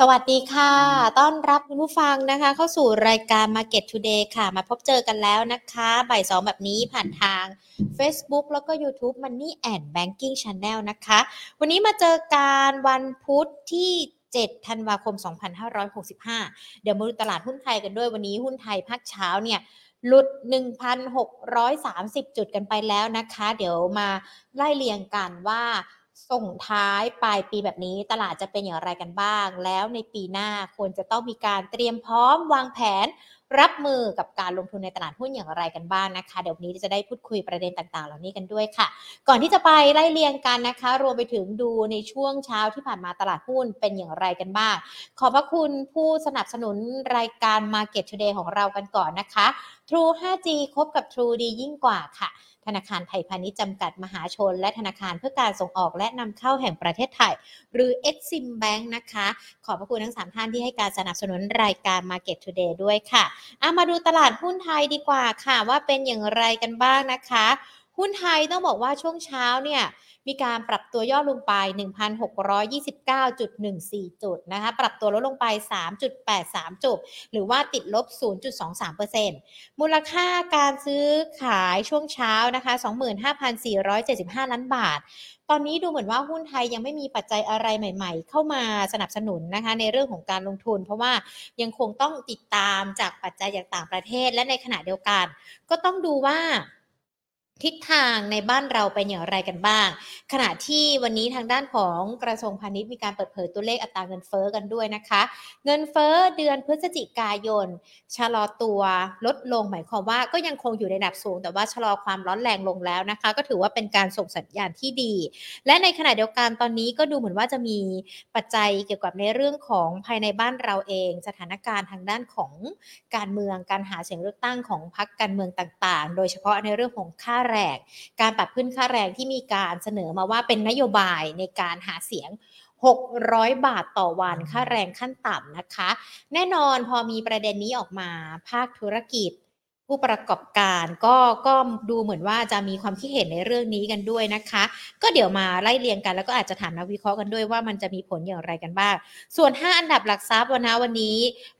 สวัสดีค่ะ ต้อนรับคุณผู้ฟังนะคะ เข้าสู่รายการ Market Today ค่ะ มาพบเจอกันแล้วนะคะ บ่ายสองแบบนี้ผ่านทาง Facebook แล้วก็ YouTube Money and Banking Channel นะคะ วันนี้มาเจอการวันพุธที่ 7 ธันวาคม 2565 เดี๋ยวมาดูตลาดหุ้นไทยกันด้วยวันนี้หุ้นไทยภาคเช้าเนี่ยหลุด 1,630 จุดกันไปแล้วนะคะ เดี๋ยวมาไล่เรียงกันว่า ส่งท้ายปลายปีแบบนี้ตลาดจะเป็นอย่างไรกันบ้าง แล้วในปีหน้าควรจะต้องมีการเตรียมพร้อมวางแผน รับมือกับการลงทุนในตลาดหุ้นอย่างไรกันบ้างนะคะ เดี๋ยวนี้จะได้พูดคุยประเด็นต่างๆ เหล่านี้กันด้วยค่ะ ก่อนที่จะไปไล่เรียงกันนะคะ รวมไปถึงดูในช่วงเช้าที่ผ่านมาตลาดหุ้นเป็นอย่างไรกันบ้าง ขอบพระคุณผู้สนับสนุนรายการ Market Today ของเรากันก่อนนะคะ True 5G คบกับ True ดียิ่งกว่าค่ะ ธนาคารไทยพาณิชย์จำกัดมหาชน และธนาคารเพื่อการส่งออกและนำเข้าแห่งประเทศไทย หรือ Exim Bank นะคะ ขอบพระคุณทั้ง 3 ท่านที่ให้การสนับสนุนรายการ Market Today ด้วยค่ะามาดูตลาดหุ้นไทยดีกว่าค่ะ ว่าเป็นอย่างไรกันบ้างนะคะ หุ้นไทยต้องบอกว่าช่วงเช้าเนี่ยมีการปรับตัวย่อลงไป 1,629.14 จุดนะคะ ปรับตัวลดลงไป 3.83 จุด หรือว่าติดลบ 0.23%มูลค่าการซื้อขายช่วงเช้านะคะ 25,475 ล้านบาท ตอนนี้ดูเหมือนว่าหุ้นไทยยังไม่มีปัจจัยอะไรใหม่ ๆ เข้ามาสนับสนุนนะคะในเรื่องของการลงทุน เพราะว่ายังคงต้องติดตามจากปัจจัยจากต่างประเทศ และในขณะเดียวกัน ก็ต้องดูว่า ทิศทางในบ้านเราเป็นอย่างไรกันบ้าง ขณะที่วันนี้ทางด้านของกระทรวงพาณิชย์มีการเปิดเผยตัวเลขอัตราเงินเฟอ้อกันด้วยนะคะ เงินเฟอ้อเดือนพฤศจิกายน ชะลอตัวลดลงหมายความว่าก็ยังคงอยู่ในระดับสูง แต่ว่าชะลอความร้อนแรงลงแล้วนะคะ ก็ถือว่าเป็นการส่งสัญญาณที่ดี และในขณะเดียวกันตอนนี้ก็ดูเหมือนว่าจะมีปัจจัยเกี่ยวกับในเรื่องของภายในบ้านเราเอง สถานการณ์ทางด้านของการเมืองการหาเสียงเลือกตั้งของพรรคการเมืองต่าง ๆ โดยเฉพาะในเรื่องของค่าแรง การปรับขึ้นค่าแรงที่มีการเสนอมาว่าเป็นนโยบายในการหาเสียง600 บาทต่อวันค่าแรงขั้นต่ำนะคะ แน่นอนพอมีประเด็นนี้ออกมาภาคธุรกิจ ผู้ประกอบการก็ก็ดูเหมือนว่าจะมีความคิดเห็นในเรื่องนี้กันด้วยนะคะ ก็เดี๋ยวมาไล่เรียงกันแล้วก็อาจจะถามนักวิเคราะห์กันด้วยว่ามันจะมีผลอย่างไรกันบ้าง ส่วน 5 อันดับหลักทรัพย์วันนะวันนี้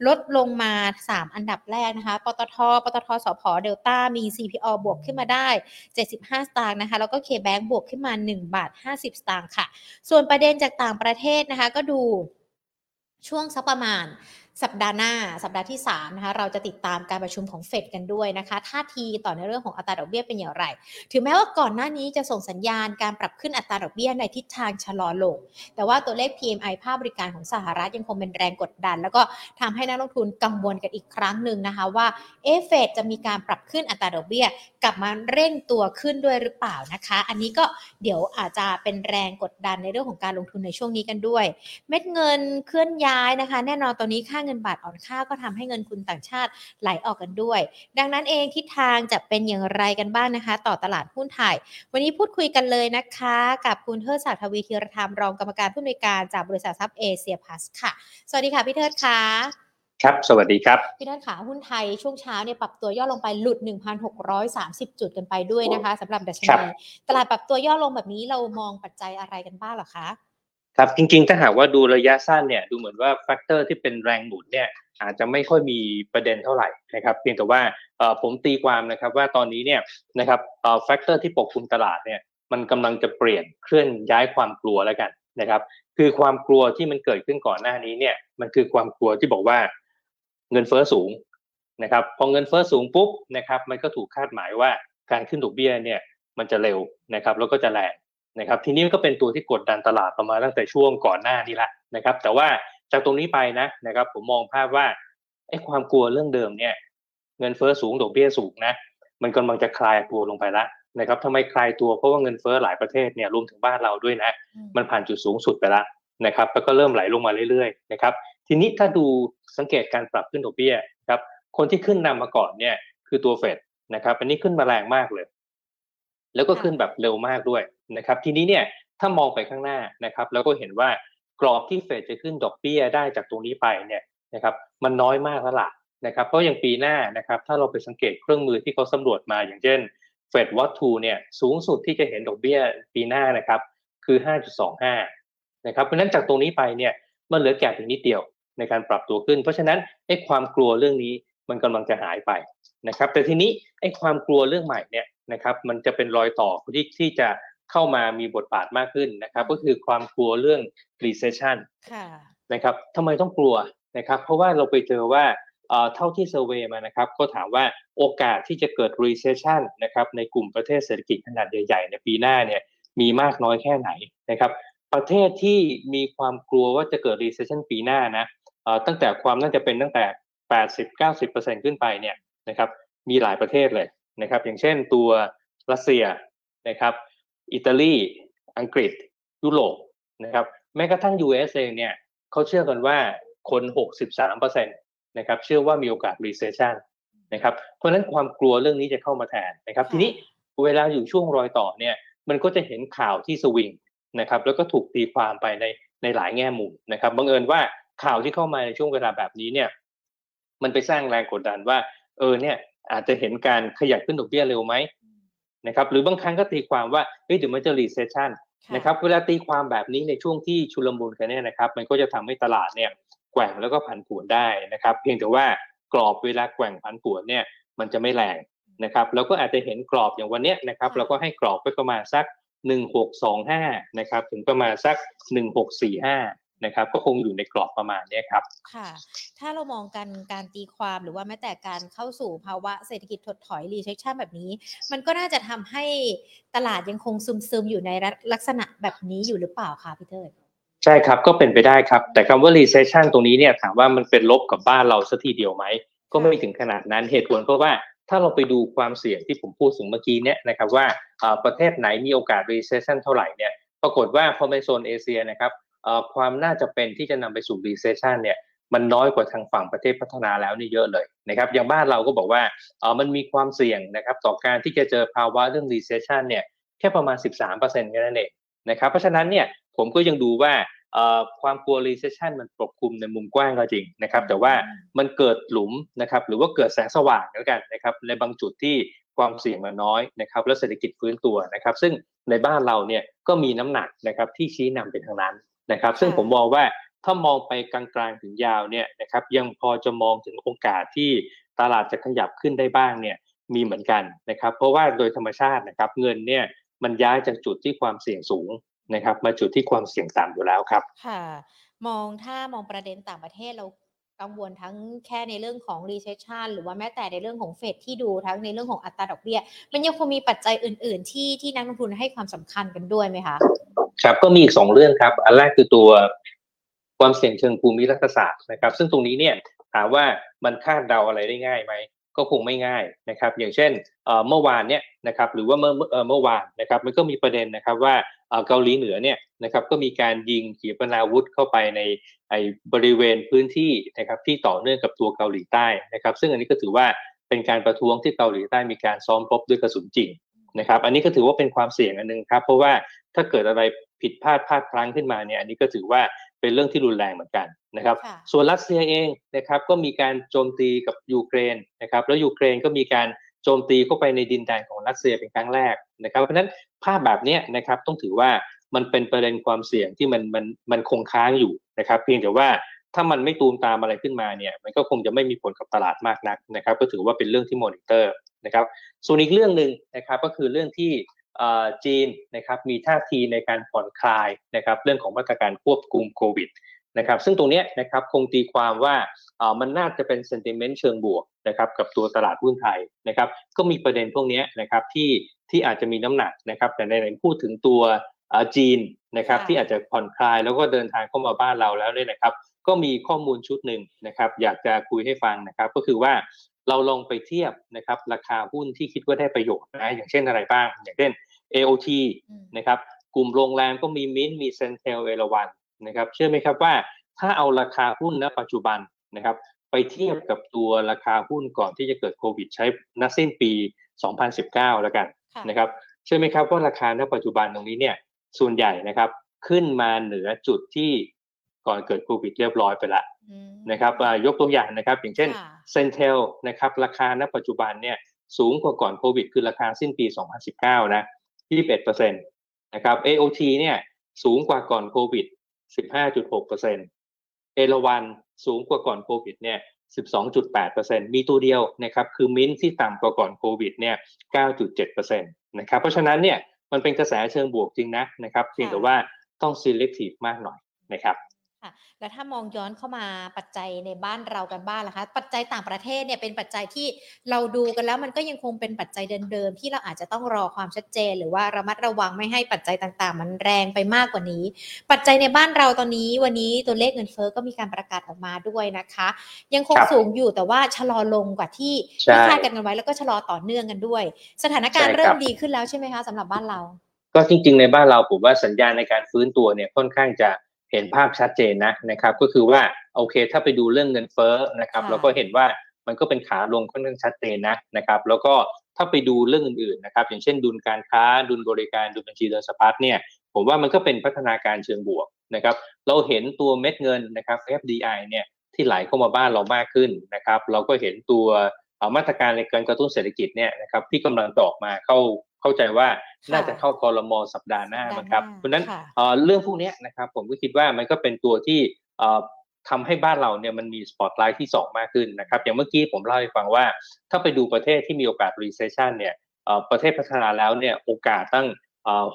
ลดลงมา 3 อันดับแรกนะคะปตทปตทสพเดลต้ามี CPO บวกขึ้นมาได้ 75 สตางค์นะคะแล้วก็เคแบงบวกขึ้นมา 1 บาท 50 สตางค์ค่ะ ส่วนประเด็นจากต่างประเทศนะคะก็ดูช่วงสักประมาณ สัปดาห์หน้าสัปดาห์ที่3นะคะเราจะติดตามการประชุมของเฟดกันด้วยนะคะท่าทีต่อในเรื่องของอัตราดอกเบี้ยเป็นอย่างไร ถึงแม้ว่าก่อนหน้านี้จะส่งสัญญาณการปรับขึ้นอัตราดอกเบี้ยในทิศทางชะลอลง แต่ว่าตัวเลข PMI ภาคบริการของสหรัฐยังคงเป็นแรงกดดัน แล้วก็ทำให้นักลงทุนกังวลกันอีกครั้งหนึ่งนะคะว่าเอฟเฟดจะมีการปรับขึ้นอัตราดอกเบี้ย กลับมาเร่งตัวขึ้นด้วยหรือเปล่านะคะ อันนี้ก็เดี๋ยวอาจจะเป็นแรงกดดันในเรื่องของการลงทุนในช่วงนี้กันด้วย เม็ดเงินเคลื่อนย้ายนะคะ แน่นอนตอนนี้ค่าเงินบาทอ่อนค่าก็ทำให้เงินทุนต่างชาติไหลออกกันด้วย ดังนั้นเองทิศทางจะเป็นอย่างไรกันบ้างนะคะ ต่อตลาดหุ้นไทย วันนี้พูดคุยกันเลยนะคะ กับคุณเทิดศักดิ์ทวีธีรธรรมรองกรรมการผู้อำนวยการจากบริษัทซับเอเชียพลัสค่ะ สวัสดีค่ะพี่เทิดค่ะครับ สวัสดีครับ พี่ท่านขาหุ้นไทยช่วงเช้าเนี่ยปรับตัวย่อลงไปหลุด 1,630 จุดกันไปด้วยนะคะสำหรับดัชนีตลาดปรับตัวย่อลงแบบนี้เรามองปัจจัยอะไรกันบ้างหรอคะ ครับจริงๆ ถ้าหากว่าดูระยะสั้นเนี่ยดูเหมือนว่า factor ที่เป็นแรงหนุนเนี่ยอาจจะไม่ค่อยมีประเด็นเท่าไหร่นะครับเพียงแต่ว่าผมตีความนะครับว่าตอนนี้เนี่ยนะครับ factor ที่ปกคลุมตลาดเนี่ยมันกำลังจะเปลี่ยนเคลื่อนย้ายความกลัวแล้วกันนะครับ คือความกลัวที่มันเกิดขึ้นก่อนหน้านี้เนี่ยมันคือความกลัวที่บอกว่าเงินเฟ้อสูงนะครับพอเงินเฟ้อสูงปุ๊บนะครับมันก็ถูกคาดหมายว่าการขึ้นดอกเบี้ยเนี่ยมันจะเร็วนะครับแล้วก็จะแรง นะครับทีนี้มันก็เป็นตัวที่กดดันตลาดประมาณตั้งแต่ช่วงก่อนหน้านี้ละนะครับ แต่ว่าจากตรงนี้ไปนะนะครับผมมองภาพว่าไอ้ความกลัวเรื่องเดิมเนี่ยเงินเฟ้อสูงดอกเบี้ยสูงนะมันกำลังจะคลายตัวลงไปแล้วนะครับทำไมคลายตัวเพราะว่าเงินเฟ้อหลายประเทศเนี่ยรวมถึงบ้านเราด้วยนะ มันผ่านจุดสูงสุดไปแล้วนะครับ แล้วก็เริ่มไหลลงมาเรื่อยๆนะครับทีนี้ถ้าดูสังเกตการปรับขึ้นดอกเบี้ยครับคนที่ขึ้นนำมาก่อนเนี่ยคือตัวเฟดนะครับอันนี้ขึ้นมาแรงมากเลย แล้วก็ขึ้นแบบเร็วมากด้วยนะครับ ทีนี้เนี่ยถ้ามองไปข้างหน้านะครับ แล้วก็เห็นว่ากรอบที่เฟดจะขึ้นดอกเบี้ยได้จากตรงนี้ไปเนี่ยนะครับมันน้อยมากแล้วล่ะนะครับเพราะอย่างปีหน้านะครับถ้าเราไปสังเกตเครื่องมือที่เขาสำรวจมาอย่างเช่นเฟดวัตทูเนี่ยสูงสุดที่จะเห็นดอกเบี้ยปีหน้านะครับคือ 5.25 นะครับเพราะนั้นจากตรงนี้ไปเนี่ยมันเหลือแก่เพียงนิดเดียวในการปรับตัวขึ้น เพราะฉะนั้นไอ้ความกลัวเรื่องนี้มันกำลังจะหายไป นะครับแต่ทีนี้ไอ้ความกลัวเรื่องใหม่เนี่ยนะครับมันจะเป็นรอยต่อที่ที่จะเข้ามามีบทบาทมากขึ้นนะครับก็คือความกลัวเรื่อง recession นะครับทำไมต้องกลัวนะครับเพราะว่าเราไปเจอว่าเท่าที่เซอร์เวยมานะครับก็ถามว่าโอกาสที่จะเกิด recession นะครับในกลุ่มประเทศเศรษฐกิจขนาดใหญ่ๆในปีหน้าเนี่ยมีมากน้อยแค่ไหนนะครับประเทศที่มีความกลัวว่าจะเกิด recession ปีหน้านะตั้งแต่ความน่าจะเป็นตั้งแต่ 80-90%ขึ้นไปเนี่ย นะครับมีหลายประเทศเลยนะครับอย่างเช่นตัวรัสเซียนะครับอิตาลีอังกฤษยุโรปนะครับแม้กระทั่ง US เองเนี่ยเขาเชื่อกันว่าคน 63%นะครับเชื่อว่ามีโอกาส recession นะครับเพราะฉะนั้นความกลัวเรื่องนี้จะเข้ามาแทนนะครับทีนี้เวลาอยู่ช่วงรอยต่อเนี่ยมันก็จะเห็นข่าวที่สวิงนะครับแล้วก็ถูกตีความไปในในหลายแง่มุมนะครับบังเอิญว่าข่าวที่เข้ามาในช่วงเวลาแบบนี้เนี่ยมันไปสร้างแรงกดดันว่า เออเนี่ยอาจจะเห็นการขยับขึ้นดอกเบี้ยเร็วไหมนะครับหรือบางครั้งก็ตีความว่าเฮ้ยเดี๋ยวมันจะ recession นะครับเวลาตีความแบบนี้ในช่วงที่ชุลมุนกันเนี่ยนะครับ มันก็จะทำให้ตลาดเนี่ยแกว่งแล้วก็ผันผวนได้นะครับ เพียงแต่ว่ากรอบเวลาแกว่งผันผวนเนี่ยมันจะไม่แรงนะครับแล้วก็อาจจะเห็นกรอบอย่างวันนี้นะครับ เราก็ให้กรอบไปประมาณสัก 1625นะครับถึงประมาณสัก 1645 นะครับก็คงอยู่ในกรอบประมาณนี้ครับค่ะ ถ้าเรามองกันการตีความหรือว่าแม้แต่การเข้าสู่ภาวะเศรษฐกิจถดถอย recession แบบนี้ มันก็น่าจะทำให้ตลาดยังคงซึมๆอยู่ในลักษณะแบบนี้อยู่หรือเปล่าคะพี่เทิดใช่ครับก็เป็นไปได้ครับ แต่คำว่า recession ตรงนี้เนี่ยถามว่ามันเป็นลบกับบ้านเราสักทีเดียวไหม ก็ไม่ถึงขนาดนั้นเหตุผลเพราะว่าถ้าเราไปดูความเสี่ยงที่ผมพูดถึงเมื่อกี้เนี่ยนะครับว่าประเทศไหนมีโอกาส recession เท่าไหร่เนี่ยปรากฏว่าพอในโซนเอเชียนะครับ ความน่าจะเป็นที่จะนำไปสู่ recession เนี่ยมันน้อยกว่าทางฝั่งประเทศพัฒนาแล้วนี่เยอะเลยนะครับอย่างบ้านเราก็บอกว่ามันมีความเสี่ยงนะครับต่อการที่จะเจอภาวะเรื่อง recession เนี่ยแค่ประมาณ 13%แค่นั้นเองนะครับเพราะฉะนั้นเนี่ยผมก็ยังดูว่าความกลัว recession มันปกคลุมในมุมกว้างก็จริงนะครับ แต่ว่ามันเกิดหลุมนะครับหรือว่าเกิดแสงสว่างแล้วกันนะครับในบางจุดที่ความเสี่ยงมันน้อยนะครับ แล้วเศรษฐกิจฟื้นตัวนะครับ ซึ่งในบ้านเราเนี่ยก็มีน้ำหนักนะครับที่ชี้นำไปทางนั้น นะครับ ซึ่งผมมองว่าถ้ามองไปกลางๆถึงยาวเนี่ยนะครับยังพอจะมองถึงโอกาสที่ตลาดจะขยับขึ้นได้บ้างเนี่ยมีเหมือนกันนะครับ เพราะว่าโดยธรรมชาตินะครับเงินเนี่ยมันย้ายจากจุดที่ความเสี่ยงสูงนะครับ มาจุดที่ความเสี่ยงต่ำอยู่แล้วครับ ค่ะ มองถ้ามองประเด็นต่างประเทศเรา กังวลทั้งแค่ในเรื่องของ recession หรือว่าแม้แต่ในเรื่องของเฟดที่ดูทั้งในเรื่องของอัตราดอกเบี้ย มันยังคงมีปัจจัยอื่น ๆ ที่ที่นักลงทุนให้ความสำคัญกันด้วยไหมคะ ครับก็มีอีกสองเรื่องครับ อันแรกคือตัวความเสี่ยงเชิงภูมิรัฐศาสตร์นะครับ ซึ่งตรงนี้เนี่ยถามว่ามันคาดเดาอะไรได้ง่ายไหมก็คงไม่ง่ายนะครับ อย่างเช่นเมื่อวานเนี่ยนะครับหรือว่าเมื่อเมื่อวานนะครับมันก็มีประเด็นนะครับว่า เกาหลีเหนือเนี่ยนะครับก็มีการยิงขีปนาวุธเข้าไปในไอบริเวณพื้นที่นะครับที่ต่อเนื่องกับตัวเกาหลีใต้นะครับซึ่งอันนี้ก็ถือว่าเป็นการประท้วงที่เกาหลีใต้มีการซ้อมรบด้วยกระสุนจริงนะครับอันนี้ก็ถือว่าเป็นความเสี่ยงอันนึงครับเพราะว่าถ้าเกิดอะไรผิดพลาดพลาดพลั้งขึ้นมาเนี่ยอันนี้ก็ถือว่าเป็นเรื่องที่รุนแรงเหมือนกันนะครับส่วนรัสเซียเองนะครับก็มีการโจมตีกับยูเครนนะครับแล้วยูเครนก็มีการ โจมตีเข้าไปในดินแดนของรัสเซียเป็นครั้งแรกนะครับ เพราะฉะนั้นภาพแบบนี้นะครับต้องถือว่ามันเป็นประเด็นความเสี่ยงที่มันมันมันคงค้างอยู่นะครับ เพียงแต่ว่าถ้ามันไม่ตูมตามอะไรขึ้นมาเนี่ยมันก็คงจะไม่มีผลกับตลาดมากนักนะครับ ก็ถือว่าเป็นเรื่องที่มอนิเตอร์นะครับส่วนอีกเรื่องหนึ่งนะครับก็คือเรื่องที่จีนนะครับมีท่าทีในการผ่อนคลายนะครับเรื่องของมาตรการควบคุมโควิด นะครับซึ่งตรงนี้นะครับคงตีความว่ามันน่าจะเป็นเซนติเมนต์เชิงบวกนะครับกับตัวตลาดหุ้นไทยนะครับก็มีประเด็นพวกนี้นะครับที่ที่อาจจะมีน้ำหนักนะครับแต่ในพูดถึงตัวจีนนะครับที่อาจจะผ่อนคลายแล้วก็เดินทางเข้ามาบ้านเราแล้วเนี่ยนะครับ ก็มีข้อมูลชุดหนึ่งนะครับ อยากจะคุยให้ฟังนะครับ ก็คือว่าเราลองไปเทียบนะครับราคาหุ้นที่คิดว่าได้ประโยชน์นะอย่างเช่นอะไรบ้าง อย่างเช่น AOT นะครับกลุ่มโรงแรมก็มีมินมีเซนเทลเอราวัน นะครับเชื่อไหมครับว่าถ้าเอาราคาหุ้นณปัจจุบันนะครับไปเทียบกับตัวราคาหุ้นก่อนที่จะเกิดโควิด ใช้นัสิ้นปี 2019 แล้วกันนะครับเชื่อไหมครับว่าราคาณปัจจุบันตรงนี้เนี่ยส่วนใหญ่นะครับขึ้นมาเหนือจุดที่ก่อนเกิดโควิดเรียบร้อยไปละนะครับยกตัวอย่างนะครับ อย่างเช่นเซนเทลนะครับราคาณปัจจุบันเนี่ยสูงกว่าก่อนโควิด คือราคาสิ้นปี 2019 นะ 21%นะครับ AOT เนี่ยสูงกว่าก่อนโควิด 15.6%นเอราวันสูงกว่าก่อนโควิดเนี่ย12.8%มีตัวเดียวนะครับคือมิ้นที่ต่ำกว่าก่อนโควิดเนี่ย9.7%นะครับเพราะฉะนั้นเนี่ยมันเป็นกระแสเชิงบวกจริงนะนะครับเพียงแต่ว่าต้อง selective มากหน่อยนะครับ แล้วถ้ามองย้อนเข้ามาปัจจัยในบ้านเรากันบ้างล่ะคะปัจจัยต่างประเทศเนี่ยเป็นปัจจัยที่เราดูกันแล้วมันก็ยังคงเป็นปัจจัยเดิมๆที่เราอาจจะต้องรอความชัดเจน หรือว่าระมัดระวังไม่ให้ปัจจัยต่างๆ มันแรงไปมากกว่านี้ ปัจจัยในบ้านเราตอนนี้ วันนี้ตัวเลขเงินเฟ้อก็มีการประกาศออกมาด้วยนะคะ ยังคงสูงอยู่แต่ว่าชะลอลงกว่าที่ที่คาดกันไว้แล้วก็ชะลอต่อเนื่องกันด้วย สถานการณ์เริ่มดีขึ้นแล้วใช่ไหมคะสำหรับบ้านเรา ก็จริง ๆ ในบ้านเราผมว่าสัญญาณในการฟื้นตัวเนี่ยค่อนข้างจะ เห็นภาพชัดเจนนะนะครับ ก็คือว่าโอเค ถ้าไปดูเรื่องเงินเฟ้อนะครับ เราก็เห็นว่ามันก็เป็นขาลงค่อนข้างชัดเจนนะนะครับ แล้วก็ถ้าไปดูเรื่องอื่นๆนะครับ อย่างเช่น ดุลการค้า ดุลบริการดุลบัญชีเดินสะพัดเนี่ย ผมว่ามันก็เป็นพัฒนาการเชิงบวกนะครับ เราเห็นตัวเม็ดเงินนะครับ FDI เนี่ยที่ไหลเข้ามาบ้านเรามากขึ้นนะครับ เราก็เห็นตัวมาตรการในการกระตุ้นเศรษฐกิจเนี่ยนะครับที่กำลังตอกมาเข้า เข้าใจว่าน่าจะเข้ากรมสัปดาห์หน้านะครับ เพราะนั้นเรื่องพวกนี้นะครับผมก็คิดว่ามันก็เป็นตัวที่ทำให้บ้านเราเนี่ยมันมีสปอตไลท์ที่ 2 มากขึ้นนะครับ อย่างเมื่อกี้ผมเล่าให้ฟังว่า ถ้าไปดูประเทศที่มีโอกาส recession เนี่ยประเทศพัฒนาแล้วเนี่ยโอกาสตั้ง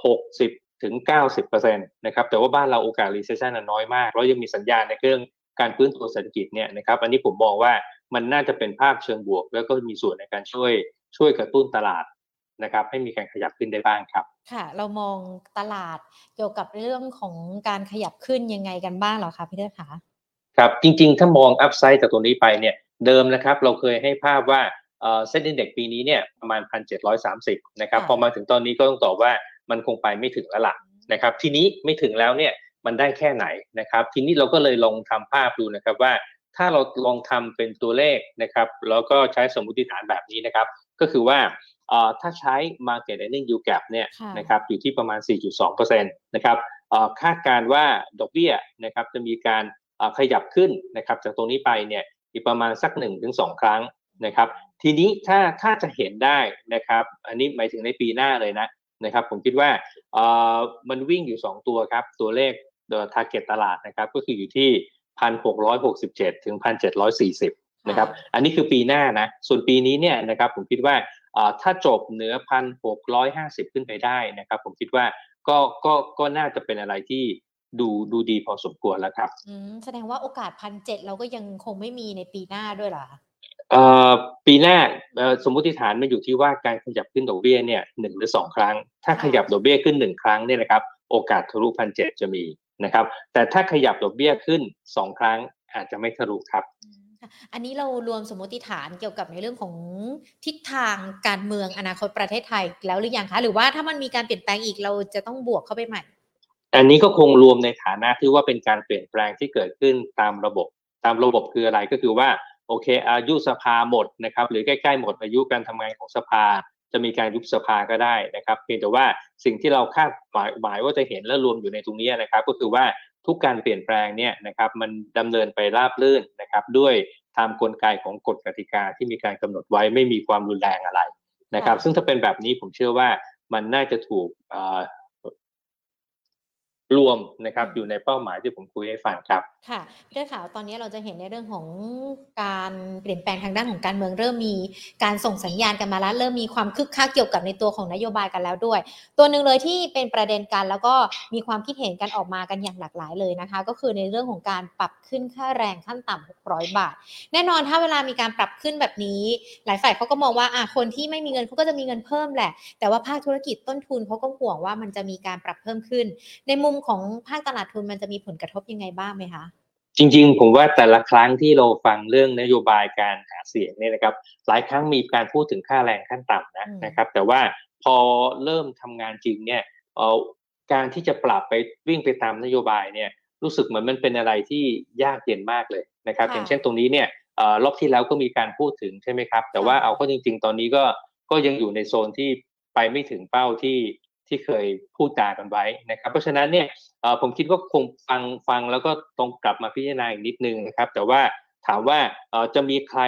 60 ถึง 90%นะครับแต่ว่าบ้านเราโอกาส recession น้อยมากแล้วยังมีสัญญาณในเรื่องการฟื้นตัวเศรษฐกิจเนี่ยนะครับอันนี้ผมมองว่ามันน่าจะเป็นภาพเชิงบวก แล้วก็มีส่วนในการช่วยช่วยกระตุ้นตลาด นะครับให้มีการขยับขึ้นได้บ้างครับ ค่ะ เรามองตลาดเกี่ยวกับเรื่องของการขยับขึ้นยังไงกันบ้างหรอคะพี่เทพคะครับจริงๆ ถ้ามองอัพไซด์จากตัวนี้ไปเนี่ยเดิมนะครับเราเคยให้ภาพว่าเซ็นดินเด็กปีนี้เนี่ยประมาณ 1,730 นะครับพอมาถึงตอนนี้ก็ต้องตอบว่ามันคงไปไม่ถึงแล้วล่ะนะครับทีนี้ไม่ถึงแล้วเนี่ยมันได้แค่ไหนนะครับ ทีนี้เราก็เลยลองทำภาพดูนะครับว่าถ้าเราลองทำเป็นตัวเลขนะครับแล้วก็ใช้สมมติฐานแบบนี้นะครับ ก็คือว่า ถ้าใช้ market earning yield gap เนี่ยนะครับอยู่ที่ประมาณ 4.2%นะครับคาดการว่าดอกเบี้ยนะครับจะมีการขยับขึ้นนะครับจากตรงนี้ไปเนี่ยอีกประมาณสัก 1-2 ครั้งนะครับทีนี้ถ้าถ้าจะเห็นได้นะครับอันนี้หมายถึงในปีหน้าเลยนะนะครับผมคิดว่ามันวิ่งอยู่ 2 ตัวครับ ตัวเลข target ตลาดนะครับก็คืออยู่ที่ 1,667 ถึง 1,740 นะครับอันนี้คือปีหน้านะส่วนปีนี้เนี่ยนะครับผมคิดว่า ถ้าจบเหนือพันหกร้อยห้าสิบขึ้นไปได้นะครับ ผมคิดว่าก็ก็ก็น่าจะเป็นอะไรที่ดูดูดีพอสมควรแล้วครับแสดงว่าโอกาสพันเจ็ดเราก็ยังคงไม่มีในปีหน้าด้วยหรอเอ่อปีหน้าสมมติฐานมันอยู่ที่ว่าการขยับขึ้นดอกเบี้ยเนี่ยหนึ่งหรือสองครั้ง ถ้าขยับดอกเบี้ยขึ้นหนึ่งครั้งเนี่ยนะครับโอกาสทะลุพันเจ็ดจะมีนะครับ แต่ถ้าขยับดอกเบี้ยขึ้นสองครั้งอาจจะไม่ทะลุครับ อันนี้เรารวมสมมติฐานเกี่ยวกับในเรื่องของทิศทางการเมืองอนาคตประเทศไทยแล้วหรือยังคะ หรือว่าถ้ามันมีการเปลี่ยนแปลงอีกเราจะต้องบวกเข้าไปใหม่ อันนี้ก็คงรวมในฐานะที่ว่าเป็นการเปลี่ยนแปลงที่เกิดขึ้นตามระบบ ตามระบบคืออะไรก็คือว่าโอเค อายุสภาหมดนะครับ หรือใกล้ๆหมดอายุการทำงานของสภา จะมีการยุบสภาก็ได้นะครับเพียงแต่ว่าสิ่งที่เราคาดหมายหมายว่าจะเห็นและรวมอยู่ในตรงนี้นะครับ ก็คือว่า ทุกการเปลี่ยนแปลงเนี่ยนะครับมันดำเนินไปราบรื่นนะครับด้วยตามกลไกของกฎกติกาที่มีการกำหนดไว้ไม่มีความรุนแรงอะไรนะครับ ซึ่งถ้าเป็นแบบนี้ผมเชื่อว่ามันน่าจะถูก รวมนะครับอยู่ในเป้าหมายที่ผมคุยให้ฟังครับ ค่ะพี่ได้ข่าวตอนนี้เราจะเห็นในเรื่องของการเปลี่ยนแปลงทางด้านของการเมืองเริ่มมีการส่งสัญญาณกันมาแล้วเริ่มมีความคึกคักเกี่ยวกับในตัวของนโยบายกันแล้วด้วย ตัวหนึ่งเลยที่เป็นประเด็นกันแล้วก็มีความคิดเห็นกันออกมากันอย่างหลากหลายเลยนะคะ ก็คือในเรื่องของการปรับขึ้นค่าแรงขั้นต่ำ600 บาท แน่นอนถ้าเวลามีการปรับขึ้นแบบนี้ หลายฝ่ายเขาก็มองว่าอะคนที่ไม่มีเงินเขาก็จะมีเงินเพิ่มแหละ แต่ว่าภาคธุรกิจต้นทุนเขาก็ห่วงว่ามันจะมีการปรับเพิ่มขึ้น ในมุมของภาคตลาดทุนมันจะมีผลกระทบยังไงบ้างไหมคะจริงๆ ผมว่าแต่ละครั้งที่เราฟังเรื่องนโยบายการหาเสียงเนี่ยนะครับ หลายครั้งมีการพูดถึงค่าแรงขั้นต่ำนะนะครับ แต่ว่าพอเริ่มทำงานจริงเนี่ยการที่จะปรับไปวิ่งไปตามนโยบายเนี่ยรู้สึกเหมือนมันเป็นอะไรที่ยากเย็นมากเลยนะครับ อย่างเช่นตรงนี้เนี่ยรอบที่แล้วก็มีการพูดถึงใช่ไหมครับ แต่ว่าเอาก็จริง ๆ ตอนนี้ก็ก็ยังอยู่ในโซนที่ไปไม่ถึงเป้าที่ ที่เคยพูดจากันไว้นะครับ เพราะฉะนั้นเนี่ยผมคิดว่าคงฟังฟังแล้วก็ต้องกลับมาพิจารณาอีกนิดนึงนะครับ แต่ว่าถามว่าจะมีใคร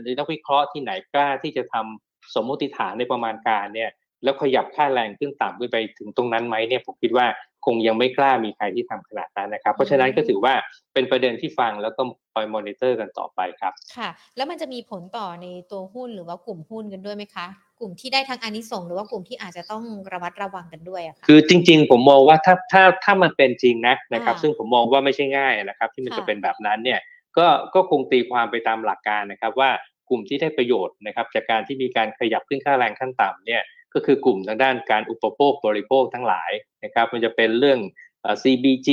หรือนักวิเคราะห์ที่ไหนกล้าที่จะทำสมมติฐานในประมาณการเนี่ยแล้วขยับค่าแรงขึ้นต่ำขึ้นไปถึงตรงนั้นไหมเนี่ยผมคิดว่า คงยังไม่กล้ามีใครที่ทำขนาดนั้นนะครับ เพราะฉะนั้นก็ถือว่าเป็นประเด็นที่ฟังแล้วก็คอยมอนิเตอร์กันต่อไปครับ ค่ะ แล้วมันจะมีผลต่อในตัวหุ้นหรือว่ากลุ่มหุ้นกันด้วยไหมคะ กลุ่มที่ได้ทั้งอานิสงส์หรือว่ากลุ่มที่อาจจะต้องระมัดระวังกันด้วยอะค่ะคือจริง ๆ ผมมองว่าถ้าถ้าถ้ามันเป็นจริงนะนะครับอ่าซึ่งผมมองว่าไม่ใช่ง่ายนะครับ ที่มันค่ะจะเป็นแบบนั้นเนี่ยก็ก็คงตีความไปตามหลักการนะครับว่ากลุ่มที่ได้ประโยชน์นะครับจากการที่มีการขยับขึ้นค่าแรงขั้นต่ำเนี่ย ก็คือกลุ่มทางด้านการอุปโภคบริโภคทั้งหลายนะครับมันจะเป็นเรื่องเอ่อ CBG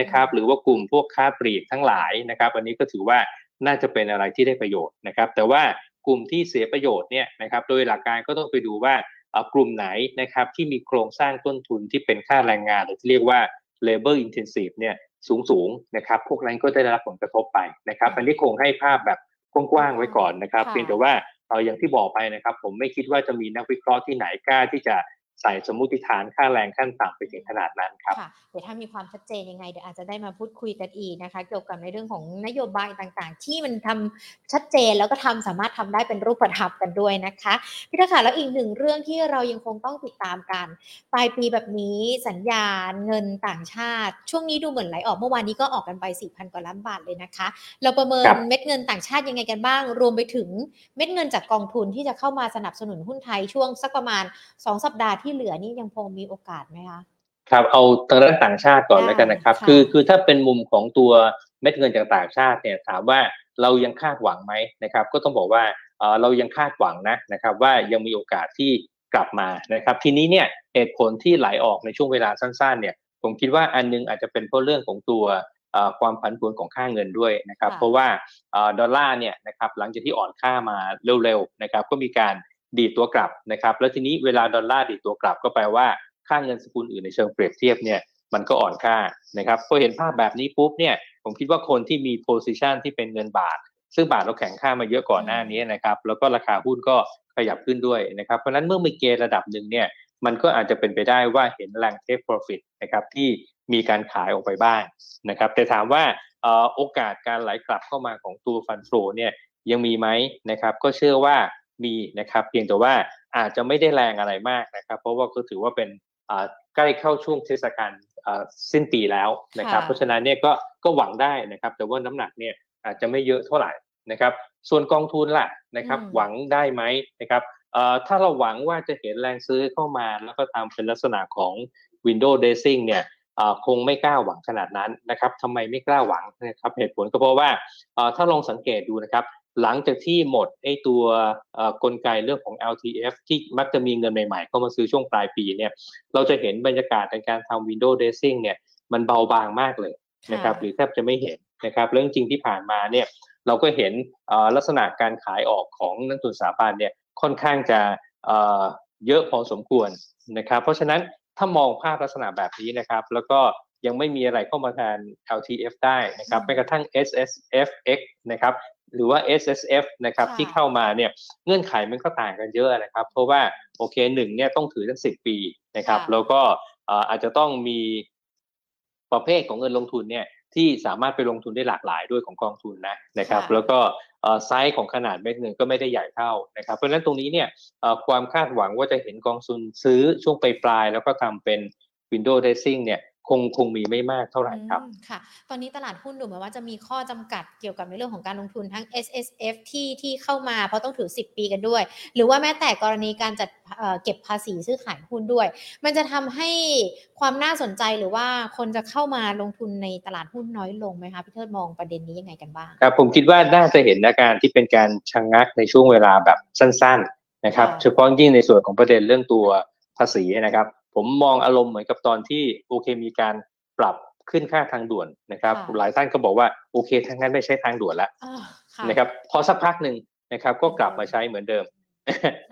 นะครับหรือว่ากลุ่มพวกค้าปลีกทั้งหลายนะครับ อันนี้ก็ถือว่าน่าจะเป็นอะไรที่ได้ประโยชน์นะครับ แต่ว่ากลุ่มที่เสียประโยชน์เนี่ยนะครับโดยหลักการก็ต้องไปดูว่าเอ่อกลุ่มไหนนะครับที่มีโครงสร้างต้นทุนที่เป็นค่าแรงงาน หรือที่เรียกว่า labor intensive เนี่ยสูงสูงๆนะครับพวกนั้นก็ได้รับผลกระทบไปนะครับ อันนี้คงให้ภาพแบบกว้างๆไว้ก่อนนะครับค่ะเพียงแต่ว่าเอย่างที่บอกไปนะครับ ผมไม่คิดว่าจะมีนักวิเคราะห์ที่ไหนกล้าที่จะ ใส่สมมุติฐานค่าแรงขั้นต่ำไปถึงขนาดนั้นครับค่ะเดี๋ยวถ้ามีความชัดเจนยังไงเดี๋ยวอาจจะได้มาพูดคุยกันอีกนะคะ เกี่ยวกับในเรื่องของนโยบายต่างๆ ที่มันทำชัดเจนแล้วก็ทำสามารถทำได้เป็นรูปธรรมกันด้วยนะคะพี่ทขาแล้วอีกหนึ่งเรื่องที่เรายังคงต้องติดตามกันปลายปีแบบนี้สัญญาณเงินต่างชาติ ช่วงนี้ดูเหมือนไหลออกเมื่อวานนี้ก็ออกกันไป4,000กว่าล้านบาทเลยนะคะ เราประเมินครับเม็ดเงินต่างชาติยังไงกันบ้าง รวมไปถึงเม็ดเงินจากกองทุนที่จะเข้ามาสนับสนุนหุ้นไทยช่วงสักประมาณ 2 สัปดาห์ที่เหลือนี่ยังคงมีโอกาสไหมคะครับเอาทางด้านต่างชาติก่อนได้แล้วกันนะครับค่ะคือคือถ้าเป็นมุมของตัวเม็ดเงินจากต่างชาติเนี่ยถามว่าเรายังคาดหวังไหมนะครับ ก็ต้องบอกว่าเอ่อเรายังคาดหวังนะนะครับว่ายังมีโอกาสที่กลับมานะครับ ทีนี้เนี่ยเหตุผลที่ไหลออกในช่วงเวลาสั้นๆเนี่ยผมคิดว่าอันนึงอาจจะเป็นเพราะเรื่องของตัวเอ่อความผันผวนของค่าเงินด้วยนะครับค่ะเพราะว่าเอ่อดอลลาร์เนี่ยนะครับหลังจากที่อ่อนค่ามาเร็วๆนะครับก็มีการ ดีตัวกลับนะครับแล้วทีนี้เวลาดอลลาร์ดีตัวกลับก็แปลว่าค่าเงินสกุลอื่นในเชิงเปรียบเทียบเนี่ยมันก็อ่อนค่านะครับพอเห็นภาพแบบนี้ปุ๊บเนี่ยผมคิดว่าคนที่มี position ที่เป็นเงินบาท ซึ่งบาทเราแข็งค่ามาเยอะก่อนหน้านี้นะครับแล้วก็ราคาหุ้นก็ขยับขึ้นด้วยนะครับเพราะฉะนั้นเมื่อมีเกณฑ์ระดับหนึ่งเนี่ยมันก็อาจจะเป็นไปได้ว่าเห็นแรง take profit นะครับที่มีการขายออกไปบ้างนะครับแต่ถามว่าโอกาสการไหลกลับเข้ามาของตัวฟันโฟเนี่ยยังมีไหมนะครับก็เชื่อว่า มีนะครับเพียงแต่ว่าอาจจะไม่ได้แรงอะไรมากนะครับ เพราะว่าก็ถือว่าเป็นอ่าใกล้เข้าช่วงเทศกาลอ่าสิ้นปีแล้วนะครับค่ะเพราะฉะนั้นเนี่ยก็ก็หวังได้นะครับแต่ว่าน้ำหนักเนี่ยอาจจะไม่เยอะเท่าไหร่นะครับส่วนกองทุนล่ะนะครับอืมหวังได้ไหมนะครับเอ่อถ้าเราหวังว่าจะเห็นแรงซื้อเข้ามาแล้วก็ตามเป็นลักษณะของ window dressing เนี่ยอ่าคงไม่กล้าหวังขนาดนั้นนะครับทำไมไม่กล้าหวังนะครับเหตุผลก็เพราะว่าเอ่อถ้าลองสังเกตดูนะครับ หลังจากที่หมดไอ้ตัวเอ่อกลไกเรื่องของ LTF ที่มักจะมีเงินใหม่ๆ เข้ามาซื้อช่วงปลายปีเนี่ยเราจะเห็นบรรยากาศในการทำ window dressing เนี่ยมันเบาบางมากเลยนะครับหรือแทบจะไม่เห็นนะครับเรื่องจริงที่ผ่านมาเนี่ยเราก็เห็นเอ่อลักษณะการขายออกของนักทุนสถาบันเนี่ยค่อนข้างจะเอ่อเยอะพอสมควรนะครับ เพราะฉะนั้นถ้ามองภาพลักษณะแบบนี้นะครับ แล้วก็ยังไม่มีอะไรเข้ามาแทน LTF ได้นะครับอืมแม้กระทั่ง SSFX นะครับ หรือว่า SSF นะครับค่ะที่เข้ามาเนี่ยเงื่อนไขมันก็ต่างกันเยอะนะครับ เพราะว่าโอเคหนึ่งเนี่ยต้องถือทั้งสิบปีนะครับค่ะแล้วก็เอ่ออาจจะต้องมีประเภทของเงินลงทุนเนี่ยที่สามารถไปลงทุนได้หลากหลายด้วยของกองทุนนะนะครับค่ะแล้วก็เอ่อไซส์ของขนาดเม็ดเงินก็ไม่ได้ใหญ่เท่านะครับ เพราะฉะนั้นตรงนี้เนี่ยเอ่อความคาดหวังว่าจะเห็นกองทุนซื้อช่วงปลายๆแล้วก็ทำเป็น window dressing เนี่ย คงคงมีไม่มากเท่าไหร่ครับอืมค่ะ ตอนนี้ตลาดหุ้นดูเหมือนว่าจะมีข้อจำกัดเกี่ยวกับในเรื่องของการลงทุนทั้ง S S F ที่ที่เข้ามาเพราะต้องถือ 10 ปีกันด้วย หรือว่าแม้แต่กรณีการจัดเอ่อเก็บภาษีซื้อขายหุ้นด้วย มันจะทำให้ความน่าสนใจหรือว่าคนจะเข้ามาลงทุนในตลาดหุ้นน้อยลงไหมคะพี่เทิดมองประเด็นนี้ยังไงกันบ้างครับผมคิดว่าน่าจะเห็นอาการที่เป็นการชะงงักในช่วงเวลาแบบสั้น ๆนะครับค่ะเฉพาะยิ่งในส่วนของประเด็นเรื่องตัวภาษีนะครับ ผมมองอารมณ์เหมือนกับตอนที่โอเคมีการปรับขึ้นค่าทางด่วนนะครับค่ะหลายท่านก็บอกว่าโอเคทั้างนั้นไม่ใช่ทางด่วนละอ่าค่ะนะครับพอสักพักหนึ่งนะครับก็กลับมาใช้เหมือนเดิม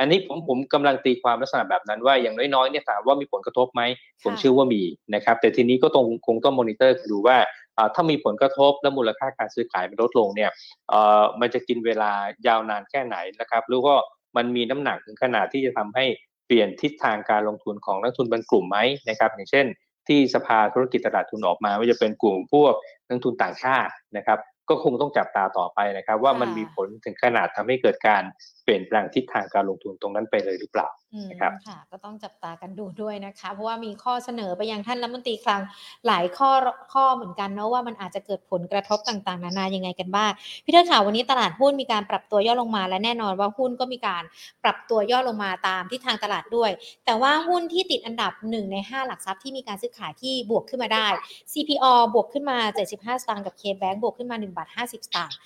อันนี้ผมผมกำลังตีความลักษณะแบบนั้นว่าอย่างน้อยๆเนี่ยถามว่ามีผลกระทบไหมผมค่ะเชื่อว่ามีนะครับ แต่ทีนี้ก็ต้องคงต้องมอนิเตอร์ดูว่าอ่าถ้ามีผลกระทบและมูลค่าการซื้อขายมันลดลงเนี่ยเอ่อมันจะกินเวลายาวนานแค่ไหนนะครับหรือว่ามันมีน้ำหนักถึงขนาดที่จะทำให้ เปลี่ยนทิศทางการลงทุนของนักทุนบางกลุ่มไหมนะครับอย่างเช่น ที่สภาธุรกิจตลาดทุนออกมาว่าจะเป็นกลุ่มพวกนักทุนต่างชาตินะครับก็คงต้องจับตาต่อไปนะครับ ว่ามันมีผลถึงขนาดทำให้เกิดการ ลี่ยนลี่ยนแปลงทิศทางการลงทุนตรงนั้นไปเลยหรือเปล่าอืมนะครับค่ะก็ต้องจับตากันดูด้วยนะคะ เพราะว่ามีข้อเสนอไปยังท่านรัฐมนตรีคลังหลายข้อข้อเหมือนกันเนาะว่ามันอาจจะเกิดผลกระทบต่างๆ นานายังไงกันบ้างพี่เทิดข่าววันนี้ตลาดหุ้นมีการปรับตัวย่อลงมาและแน่นอนว่าหุ้นก็มีการปรับตัวย่อลงมาตามทิศทางตลาดด้วย แต่ว่าหุ้นที่ติดอันดับหนึ่งใน5 หลักทรัพย์ที่มีการซื้อขายที่บวกขึ้นมาได้ CPO บวกขึ้นมา 75 สตางค์กับ KBank บวกขึ้นมา1บาท50 สตางค์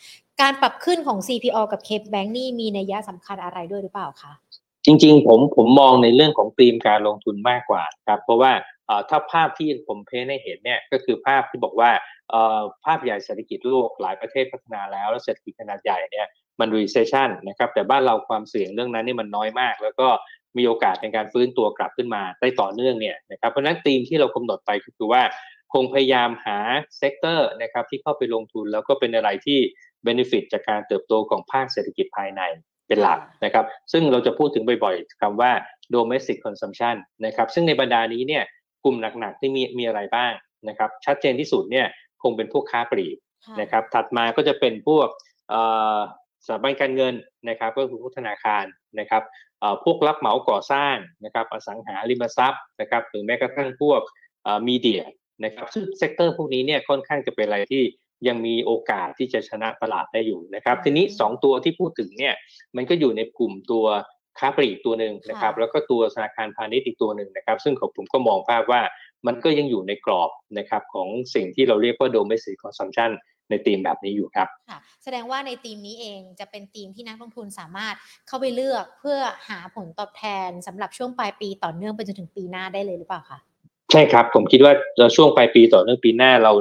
การปรับขึ้นของ CPO กับ KBank นี่มีนัยยะสำคัญอะไรด้วยหรือเปล่าคะจริง ๆ ผมผมมองในเรื่องของธีมการลงทุนมากกว่าครับ เพราะว่าเอ่อถ้าภาพที่ผม paint ให้เห็นเนี่ยก็คือภาพที่บอกว่าเอ่อภาพใหญ่เศรษฐกิจโลกหลายประเทศพัฒนาแล้วแล้วเศรษฐกิจขนาดใหญ่เนี่ยมัน recession นะครับแต่บ้านเราความเสี่ยงเรื่องนั้นนี่มันน้อยมาก แล้วก็มีโอกาสในการฟื้นตัวกลับขึ้นมาได้ต่อเนื่องเนี่ยนะครับเพราะฉะนั้นธีมที่เรากำหนดไปก็คือว่าคงพยายามหา sector นะครับที่เข้าไปลงทุนแล้วก็เป็นอะไรที่ benefit จากการเติบโตของภาคเศรษฐกิจภายในเป็นหลักนะครับซึ่งเราจะพูดถึงบ่อยๆคำว่า domestic consumption นะครับซึ่งในบรรดานี้เนี่ยกลุ่มหนักๆที่มีมีอะไรบ้างนะครับชัดเจนที่สุดเนี่ยคงเป็นพวกค้าปลีกค่ะนะครับถัดมาก็จะเป็นพวกเอ่อสถาบันการเงินนะครับก็คือพวกธนาคารนะครับเอ่อพวกรับเหมาก่อสร้างนะครับอสังหาริมทรัพย์นะครับหรือแม้กระทั่งพวกเอ่อ media นะครับซึ่ง sector พวกนี้เนี่ยค่อนข้างจะเป็นอะไรที่ ยังมีโอกาสที่จะชนะตลาดได้อยู่นะครับ ทีนี้สองตัวที่พูดถึงเนี่ยมันก็อยู่ในกลุ่มตัวค้าปลีกตัวหนึ่งนะครับ แล้วก็ตัวธนาคารพาณิชย์อีกตัวหนึ่งนะครับ ซึ่งของผมก็มองภาพว่ามันก็ยังอยู่ในกรอบนะครับของสิ่งที่เราเรียกว่า domestic consumption ในธีมแบบนี้อยู่ครับค่ะแสดงว่าในทีมนี้เองจะเป็นทีมที่นักลงทุนสามารถเข้าไปเลือกเพื่อหาผลตอบแทนสำหรับช่วงปลายปีต่อเนื่องไปจนถึงปีหน้าได้เลยหรือเปล่าคะใช่ครับ ผมคิดว่าเราช่วงปลายปีต่อเนื่องปีหน้าเรา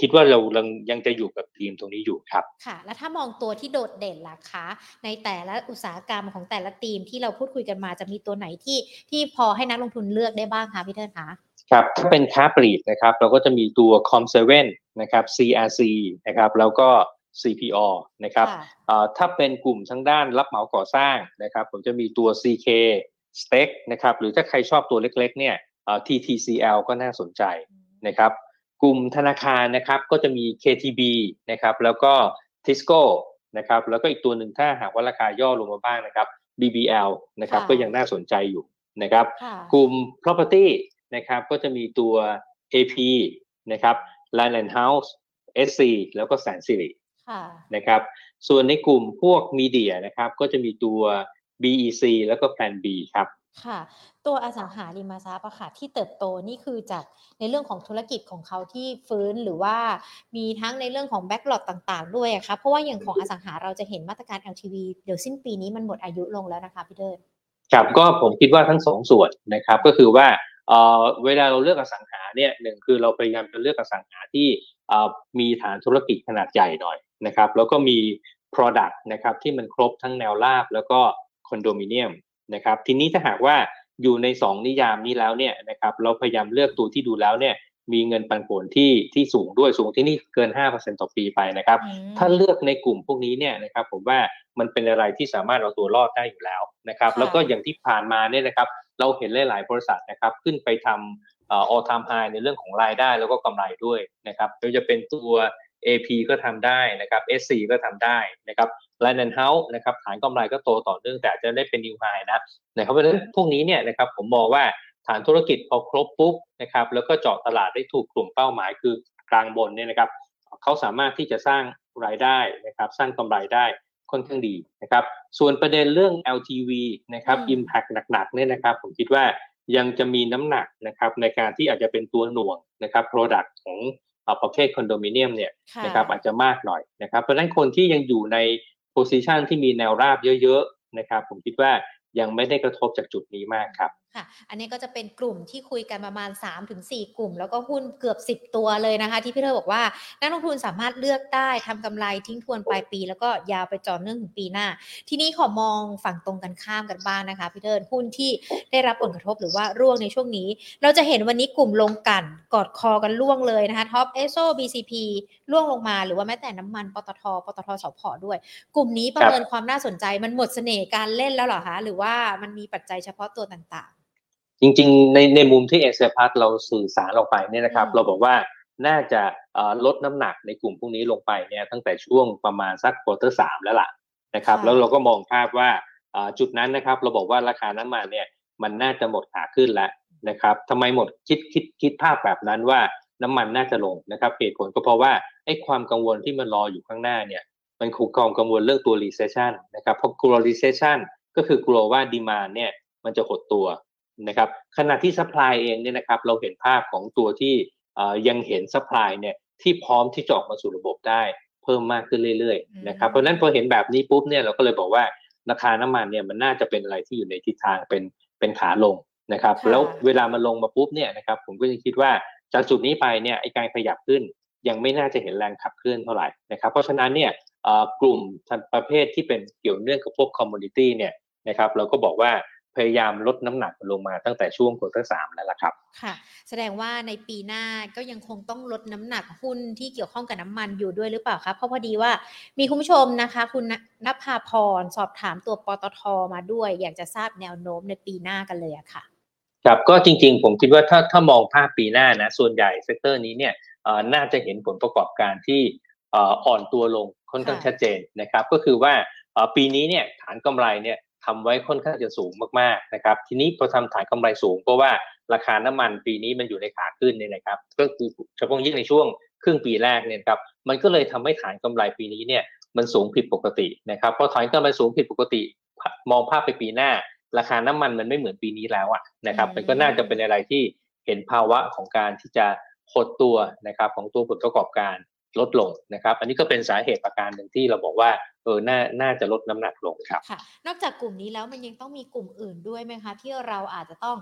คิดว่าเรายังยังจะอยู่กับทีมตรงนี้อยู่ครับ ค่ะ แล้วถ้ามองตัวที่โดดเด่นล่ะคะ ในแต่ละอุตสาหกรรมของแต่ละทีมที่เราพูดคุยกันมาจะมีตัวไหนที่ที่พอให้นักลงทุนเลือกได้บ้างคะพี่เทิดคะครับถ้าเป็นค้าปลีกนะครับ เราก็จะมีตัว Com7 นะครับ CRC นะครับแล้วก็ CPO นะครับค่ะเอ่อถ้าเป็นกลุ่มทั้งด้านรับเหมาก่อสร้างนะครับ ผมจะมีตัว CK Stake นะครับหรือถ้าใครชอบตัวเล็กๆเนี่ยเอ่อ TTCL ก็น่าสนใจนะครับ กลุ่มธนาคารนะครับก็จะมี KTB นะครับแล้วก็ Tisco นะครับแล้วก็อีกตัวหนึ่งถ้าหากว่าราคาย่อลงมาบ้างนะครับ BBL นะครับค่ะก็ยังน่าสนใจอยู่นะครับค่ะกลุ่ม property นะครับก็จะมีตัว AP นะครับ Land and House SC แล้วก็แสนสิริค่ะนะครับส่วนในกลุ่มพวกมีเดียนะครับก็จะมีตัว BEC แล้วก็ Plan B ครับ ค่ะ ตัวอสังหาริมทรัพย์อะค่ะที่เติบโตนี่คือจากในเรื่องของธุรกิจของเขาที่ฟื้นหรือว่ามีทั้งในเรื่องของแบ็กหลอดต่างๆ ด้วยอะคะเพราะว่าอย่างของอสังหาเราจะเห็นมาตรการ LTV เดี๋ยวสิ้นปีนี้มันหมดอายุลงแล้วนะคะพี่เดินครับก็ผมคิดว่าทั้งสองส่วนนะครับก็คือว่าเอ่อเวลาเราเลือกอสังหาเนี่ยหนึ่งคือเราพยายามจะเลือกอสังหาที่เอ่อมีฐานธุรกิจขนาดใหญ่หน่อยนะครับแล้วก็มี Product นะครับที่มันครบทั้งแนวราบแล้วก็คอนโดมิเนียม นะครับทีนี้ถ้าหากว่าอยู่ใน 2 นิยามนี้แล้วเนี่ยนะครับเราพยายามเลือกตัวที่ดูแล้วเนี่ยมีเงินปันผลที่ที่สูงด้วยสูงที่นี่เกิน 5%ต่อปีไปนะครับอืมถ้าเลือกในกลุ่มพวกนี้เนี่ยนะครับผมว่ามันเป็นอะไรที่สามารถเอาตัวรอดได้อยู่แล้วนะครับค่ะแล้วก็อย่างที่ผ่านมาเนี่ยนะครับ เราเห็นหลายๆบริษัทนะครับขึ้นไปทำเอ่อ all time high ในเรื่องของรายได้แล้วก็กำไรด้วยนะครับโดยจะเป็นตัว AP ก็ทำได้นะครับ SC ก็ทำได้นะครับ Land and House นะครับฐานกำไรก็โตต่อเนื่องแต่อาจจะได้เป็น new high นะนะครับเพราะฉะนั้นพวกนี้เนี่ยนะครับผมมองว่าฐานธุรกิจพอครบปุ๊บนะครับแล้วก็เจาะตลาดได้ถูกกลุ่มเป้าหมายคือกลางบนเนี่ยนะครับเขาสามารถที่จะสร้างรายได้นะครับสร้างกำไรได้ค่อนข้างดีนะครับส่วนประเด็นเรื่อง LTV นะครับอืม Impact หนักๆเนี่ยนะครับผมคิดว่ายังจะมีน้ำหนักนะครับในการที่อาจจะเป็นตัวหน่วงนะครับ Product ของเอ่อประเภทคอนโดมิเนียมเนี่ยค่ะนะครับอาจจะมากหน่อยนะครับเพราะฉะนั้นคนที่ยังอยู่ใน position ที่มีแนวราบเยอะๆนะครับ ผมคิดว่ายังไม่ได้กระทบจากจุดนี้มากครับค่ะ อันนี้ก็จะเป็นกลุ่มที่คุยกันประมาณ 3-4 กลุ่ม แล้วก็หุ้นเกือบ 10 ตัวเลยนะคะ ที่พี่เธอบอกว่า นักลงทุนสามารถเลือกได้ทำกำไรทิ้งทวนปลายปี แล้วก็ยาวไปจอเนื่องถึงปีหน้า ทีนี้ขอมองฝั่งตรงกันข้ามกันบ้างนะคะพี่เทิดหุ้นที่ได้รับผลกระทบหรือว่าร่วงในช่วงนี้ เราจะเห็นวันนี้กลุ่มลงกันกอดคอกันร่วงเลยนะคะ TOP ESSO BCP ร่วงลงมาหรือว่าแม้แต่น้ำมันปตทปตทสผ ด้วย กลุ่มนี้ประเมินความน่าสนใจมันหมดเสน่ห์การเล่นแล้วเหรอคะหรือว่ามันมีปัจจัยเฉพาะตัวต่าง จริงๆ ในในมุมที่เอเซียพลัสเราสื่อสารออกไปเนี่ยนะครับอืมเราบอกว่าน่าจะเอ่อลดน้ำหนักในกลุ่มพวกนี้ลงไปเนี่ยตั้งแต่ช่วงประมาณสัก quarter สามแล้วล่ะนะครับค่ะแล้วเราก็มองภาพว่าจุดนั้นนะครับ เราบอกว่าราคาน้ำมันเนี่ยมันน่าจะหมดขาขึ้นแล้วนะครับทำไมหมดคิดคิดคิดภาพแบบนั้นว่าน้ำมันน่าจะลงนะครับเหตุผลก็เพราะว่าไอ้ความกังวลที่มันรออยู่ข้างหน้าเนี่ยมันคูความกังวลเรื่องตัว recession นะครับเพราะกลัว recession ก็คือกลัวว่า demand เนี่ยมันจะหดตัว นะครับขณะที่ supply เองเนี่ยนะครับเราเห็นภาพของตัวที่ยังเห็น supply เนี่ยที่พร้อมที่จะออกมาสู่ระบบได้เพิ่มมากขึ้นเรื่อยๆนะครับเพราะนั้นพอเห็นแบบนี้ปุ๊บเนี่ยเราก็เลยบอกว่าราคาน้ำมันเนี่ยมันน่าจะเป็นอะไรที่อยู่ในทิศทางเป็นเป็นขาลงนะครับ แล้วเวลามันลงมาปุ๊บเนี่ยนะครับผมก็จะคิดว่าจากจุดนี้ไปเนี่ยไอการขยับขึ้นยังไม่น่าจะเห็นแรงขับเคลื่อนเท่าไหร่นะครับเพราะฉะนั้นเนี่ยกลุ่มประเภทที่เป็นเกี่ยวเนื่องกับพวก commodity เนี่ยนะครับเราก็บอกว่า พยายามลดน้ำหนักลงมาตั้งแต่ช่วง quarter สามแล้วล่ะครับ ค่ะ แสดงว่าในปีหน้าก็ยังคงต้องลดน้ำหนักหุ้นที่เกี่ยวข้องกับน้ำมันอยู่ด้วยหรือเปล่าคะเพราะพอดีว่ามีคุณผู้ชมนะคะ คุณนภาพรสอบถามตัวปตทมาด้วย อยากจะทราบแนวโน้มในปีหน้ากันเลยอะค่ะ ครับก็จริง ๆ ผมคิดว่าถ้าถ้ามองภาพปีหน้านะส่วนใหญ่ sector นี้เนี่ยน่าจะเห็นผลประกอบการที่อ่อนตัวลงค่อนข้างชัดเจนนะครับ ก็คือว่าปีนี้เนี่ยฐานกำไรเนี่ย ทำไว้ค่อนข้างจะสูงมากๆนะครับ ทีนี้พอทำฐานกำไรสูงเพราะว่าราคาน้ำมันปีนี้มันอยู่ในขาขึ้นเนี่ยนะครับ ก็คือเฉพาะยิ่งในช่วงครึ่งปีแรกเนี่ยครับ มันก็เลยทำให้ฐานกำไรปีนี้เนี่ยมันสูงผิดปกตินะครับพอฐานกำไรสูงผิดปกติ มองภาพไปปีหน้า ราคาน้ำมันมันไม่เหมือนปีนี้แล้วอะนะครับ มันก็น่าจะเป็นอะไรที่เห็นภาวะของการที่จะหดตัวนะครับของตัวผลประกอบการ ลดลงนะครับ อันนี้ก็เป็นสาเหตุประการหนึ่งที่เราบอกว่าเออน่าน่าจะลดน้ำหนักลงครับค่ะ นอกจากกลุ่มนี้แล้วมันยังต้องมีกลุ่มอื่นด้วยไหมคะ ที่เราอาจจะต้อง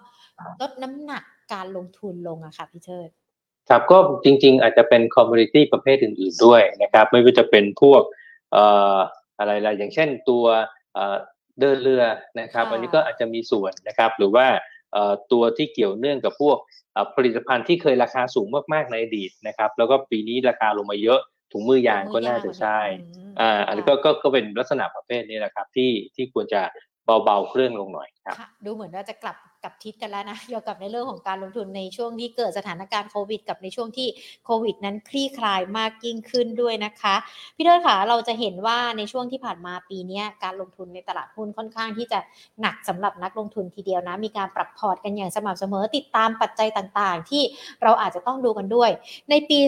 ลดน้ำหนักการลงทุนลงอะค่ะพี่เทิดครับก็จริง ๆ อาจจะเป็น commodity ประเภทอื่น ๆด้วยนะครับ ไม่ว่าจะเป็นพวกเอ่ออะไรล่ะอย่างเช่นตัวเอ่อเดินเรือนะครับ อันนี้ก็อาจจะมีส่วนนะครับ หรือว่าตัวที่เกี่ยวเนื่องกับพวก ผลิตภัณฑ์ที่เคยราคาสูงมากๆในอดีตนะครับ แล้วก็ปีนี้ราคาลงมาเยอะถุงมือยางก็น่าจะใช่อ่าอันนี้ก็ก็ก็เป็นลักษณะประเภทนี้แหละครับ ที่ที่ควรจะเบาๆเครื่องลงหน่อยครับ ดูเหมือนว่าจะกลับ กับทิศกันแล้วนะเกี่ยวกับในเรื่องของการลงทุนในช่วงที่เกิดสถานการณ์โควิด กับในช่วงที่โควิด นั้นคลี่คลายมากยิ่งขึ้นด้วยนะคะ พี่เทิดค่ะเราจะเห็นว่าในช่วงที่ผ่านมาปีนี้การลงทุนในตลาดหุ้นค่อนข้างที่จะหนักสำหรับนักลงทุนทีเดียวนะ มีการปรับพอร์ตกันอย่างสม่ำเสมอติดตามปัจจัยต่างๆ ที่เราอาจจะต้องดูกันด้วย ในปี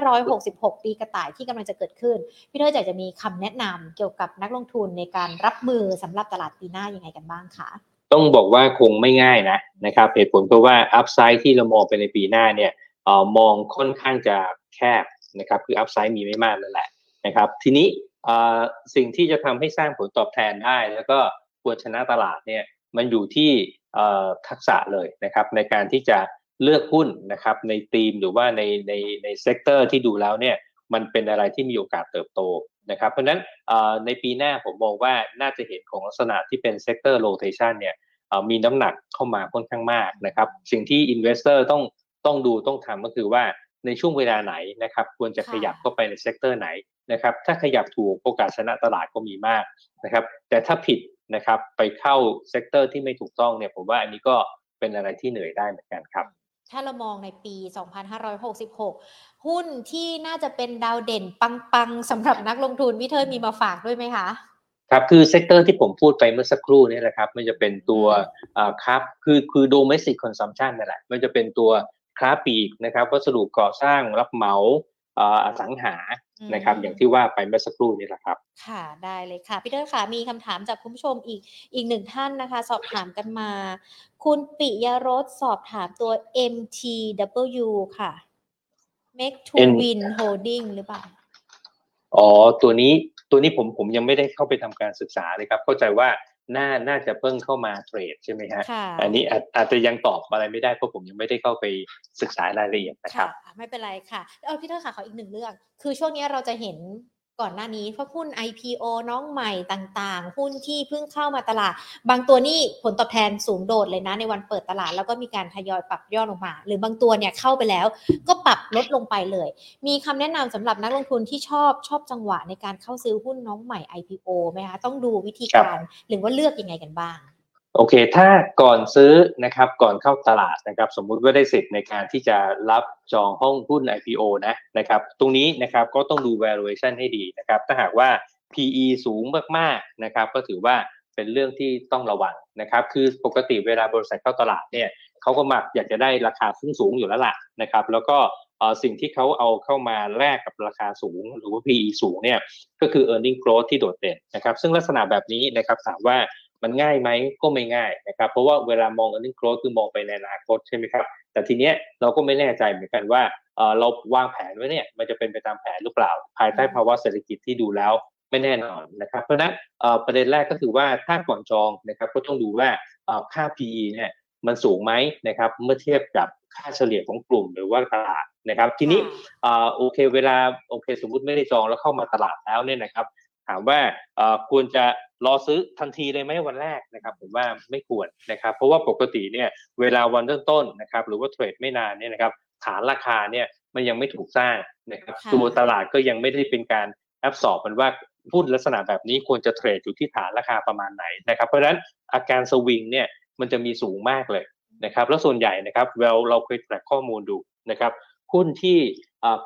2566 ปีกระต่ายที่กำลังจะเกิดขึ้น พี่เทิดอยากจะมีคำแนะนำเกี่ยวกับนักลงทุนในการรับมือสำหรับตลาดปีหน้ายังไงกันบ้างคะ ต้องบอกว่าคงไม่ง่ายนะนะครับเหตุผลเพราะว่าอัพไซด์ที่เรามองไปในปีหน้าเนี่ยออมองค่อนข้างจะแคบนะครับคืออัพไซด์มีไม่มากนั่นแหละนะครับทีนี้สิ่งที่จะทำให้สร้างผลตอบแทนได้ แล้วก็ควรชนะตลาดเนี่ยมันอยู่ที่ทักษะเลยนะครับในการที่จะเลือกหุ้นนะครับในธีมหรือว่าในในใน sector ที่ดูแล้วเนี่ยมันเป็นอะไรที่มีโอกาสเติบโต นะครับเพราะฉะนั้นในปีหน้าผมมองว่าน่าจะเห็นของลักษณะที่เป็น sector rotation เนี่ยมีน้ำหนักเข้ามาค่อนข้างมากนะครับสิ่งที่ investor ต้องต้องดูต้องทำก็คือว่าในช่วงเวลาไหนนะครับควรจะขยับเข้าไปใน sector ไหนนะครับถ้าขยับถูกโอกาสชนะตลาดก็มีมากนะครับแต่ถ้าผิดนะครับไปเข้า sector ที่ไม่ถูกต้องเนี่ยผมว่าอันนี้ก็เป็นอะไรที่เหนื่อยได้เหมือนกันครับ ถ้าเรามองในปี 2566 หุ้นที่น่าจะเป็นดาวเด่นปังๆสำหรับนักลงทุนพี่เทิดมีมาฝากด้วยไหมคะ ครับคือ sector ที่ผมพูดไปเมื่อสักครู่นี่แหละครับ มันจะเป็นตัวครับคือคือ domestic consumption นั่นแหละ มันจะเป็นตัวค้าปลีกนะครับ วัสดุก่อสร้างรับเหมา อสังหานะครับ อย่างที่ว่าไปเมื่อสักครู่นี้แหละครับ ค่ะได้เลยค่ะพี่เตอร์ค่ะมีคำถามจากคุณผู้ชมอีกอีกหนึ่งท่านนะคะ สอบถามกันมา คุณปิยรสสอบถามตัว MTW ค่ะ Make to Win Holding หรือเปล่าอ๋อตัวนี้ตัวนี้ผมผมยังไม่ได้เข้าไปทำการศึกษาเลยครับ เข้าใจว่า น่าน่าจะเพิ่งเข้ามาเทรดใช่ไหมฮะ อันนี้อาจจะยังตอบอะไรไม่ได้เพราะผมยังไม่ได้เข้าไปศึกษารายละเอียดนะครับ ไม่เป็นไรค่ะ เออพี่เธอค่ะขออีกหนึ่งเรื่อง คือช่วงนี้เราจะเห็น ก่อนหน้านี้เพราะหุ้น IPO น้องใหม่ต่างๆ หุ้นที่เพิ่งเข้ามาตลาด บางตัวนี่ผลตอบแทนสูงโดดเลยนะในวันเปิดตลาด แล้วก็มีการทยอยปรับย่อลงมา หรือบางตัวเนี่ยเข้าไปแล้วก็ปรับลดลงไปเลย มีคำแนะนำสำหรับนักลงทุนที่ชอบชอบจังหวะในการเข้าซื้อหุ้นน้องใหม่ IPO ไหมคะต้องดูวิธีการหรือว่าเลือกยังไงกันบ้าง โอเค ถ้าก่อนซื้อนะครับ ก่อนเข้าตลาดนะครับ สมมุติว่าได้สิทธิ์ในการที่จะรับจองห้องหุ้น IPO นะนะครับ ตรงนี้นะครับก็ต้องดู valuation ให้ดีนะครับ ถ้าหากว่า PE สูงมากๆนะครับ ก็ถือว่าเป็นเรื่องที่ต้องระวังนะครับ คือปกติเวลาบริษัทเข้าตลาดเนี่ยเขาก็มักอยากจะได้ราคาสูงสูงอยู่แล้วล่ะนะครับ แล้วก็สิ่งที่เขาเอาเข้ามาแลกกับราคาสูง หรือว่า PE สูงเนี่ยก็คือ e a r n i n g growth ที่โดดเด่นนะครับ ซึ่งลักษณะแบบนี้นะครับถามว่า มันง่ายไหมก็ไม่ง่ายนะครับ เพราะว่าเวลามอง e a r n i n g growth คือมองไปในอนาคตใช่ไหมครับ แต่ทีเนี้ยเราก็ไม่แน่ใจเหมือนกันว่าเราวางแผนไว้เนี่ยมันจะเป็นไปตามแผนหรือเปล่า ภายใต้ภาวะเศรษฐกิจที่ดูแล้วไม่แน่นอนนะครับ เพราะนั้นประเด็นแรกก็คือว่าถ้าก่อนจองนะครับก็ต้องดูว่าค่า PE เนี่ยมันสูงไหมนะครับเมื่อเทียบกับค่าเฉลี่ยของกลุ่มหรือว่าตลาดนะครับ ทีนี้โอเคเวลาโอเคสมมุติไม่ได้จองแล้วเข้ามาตลาดแล้วเนี่ยนะครับ ถามว่าควรจะ รอซื้อทันทีเลยไหมวันแรกนะครับผมว่าไม่ควรนะครับเพราะว่าปกติเนี่ยเวลาวันต้นๆนะครับหรือว่าเทรดไม่นานเนี่ยนะครับฐานราคาเนี่ยมันยังไม่ถูกสร้างนะครับตัวตลาดก็ยังไม่ได้เป็นการแอบสอบมันว่าหุ้นลักษณะแบบนี้ควรจะเทรดอยู่ที่ฐานราคาประมาณไหนนะครับเพราะฉะนั้นอาการสวิงเนี่ยมันจะมีสูงมากเลยนะครับแล้วส่วนใหญ่นะครับเราเราเคยแตรกข้อมูลดูนะครับหุ้นที่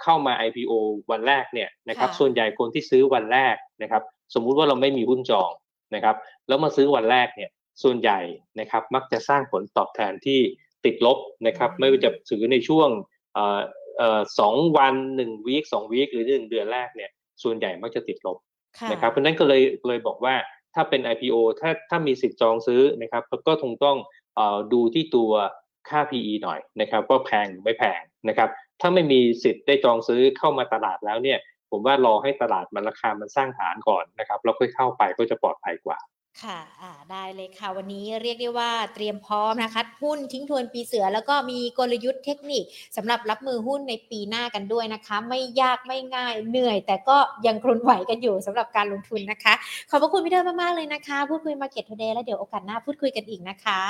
เข้ามา IPO วันแรกเนี่ยนะครับส่วนใหญ่คนที่ซื้อวันแรกนะครับสมมุติว่าเราไม่มีหุ้นจอง นะครับแล้วมาซื้อวันแรกเนี่ยส่วนใหญ่นะครับมักจะสร้างผลตอบแทนที่ติดลบนะครับไม่ว่าจะซื้อในช่วงสองวันหนึ่งวีคสองวีคหรือหนึ่งเดือนแรกเนี่ยส่วนใหญ่มักจะติดลบนะครับเพราะนั้นก็เลยเลยบอกว่าถ้าเป็น IPO ถ้าถ้ามีสิทธิ์จองซื้อนะครับก็คงต้องอดูที่ตัวค่า PE หน่อยนะครับว่าแพงหรือไม่แพงนะครับถ้าไม่มีสิทธิ์ได้จองซื้อเข้ามาตลาดแล้วเนี่ย ผมว่ารอให้ตลาดมันราคามันสร้างฐานก่อนนะครับแล้วค่อยเข้าไปก็จะปลอดภัยกว่าค่ะอ่าได้เลยค่ะ วันนี้เรียกได้ว่าเตรียมพร้อมนะคะหุ้นทิ้งทวนปีเสือ แล้วก็มีกลยุทธ์เทคนิคสำหรับรับมือหุ้นในปีหน้ากันด้วยนะคะ ไม่ยากไม่ง่ายเหนื่อย แต่ก็ยังทนไหวกันอยู่สำหรับการลงทุนนะคะ ขอบพระคุณพี่เทิดมาก ๆ เลยนะคะ พูดคุย Market Today แล้วเดี๋ยวโอกาสหน้าพูดคุยกันอีกนะคะ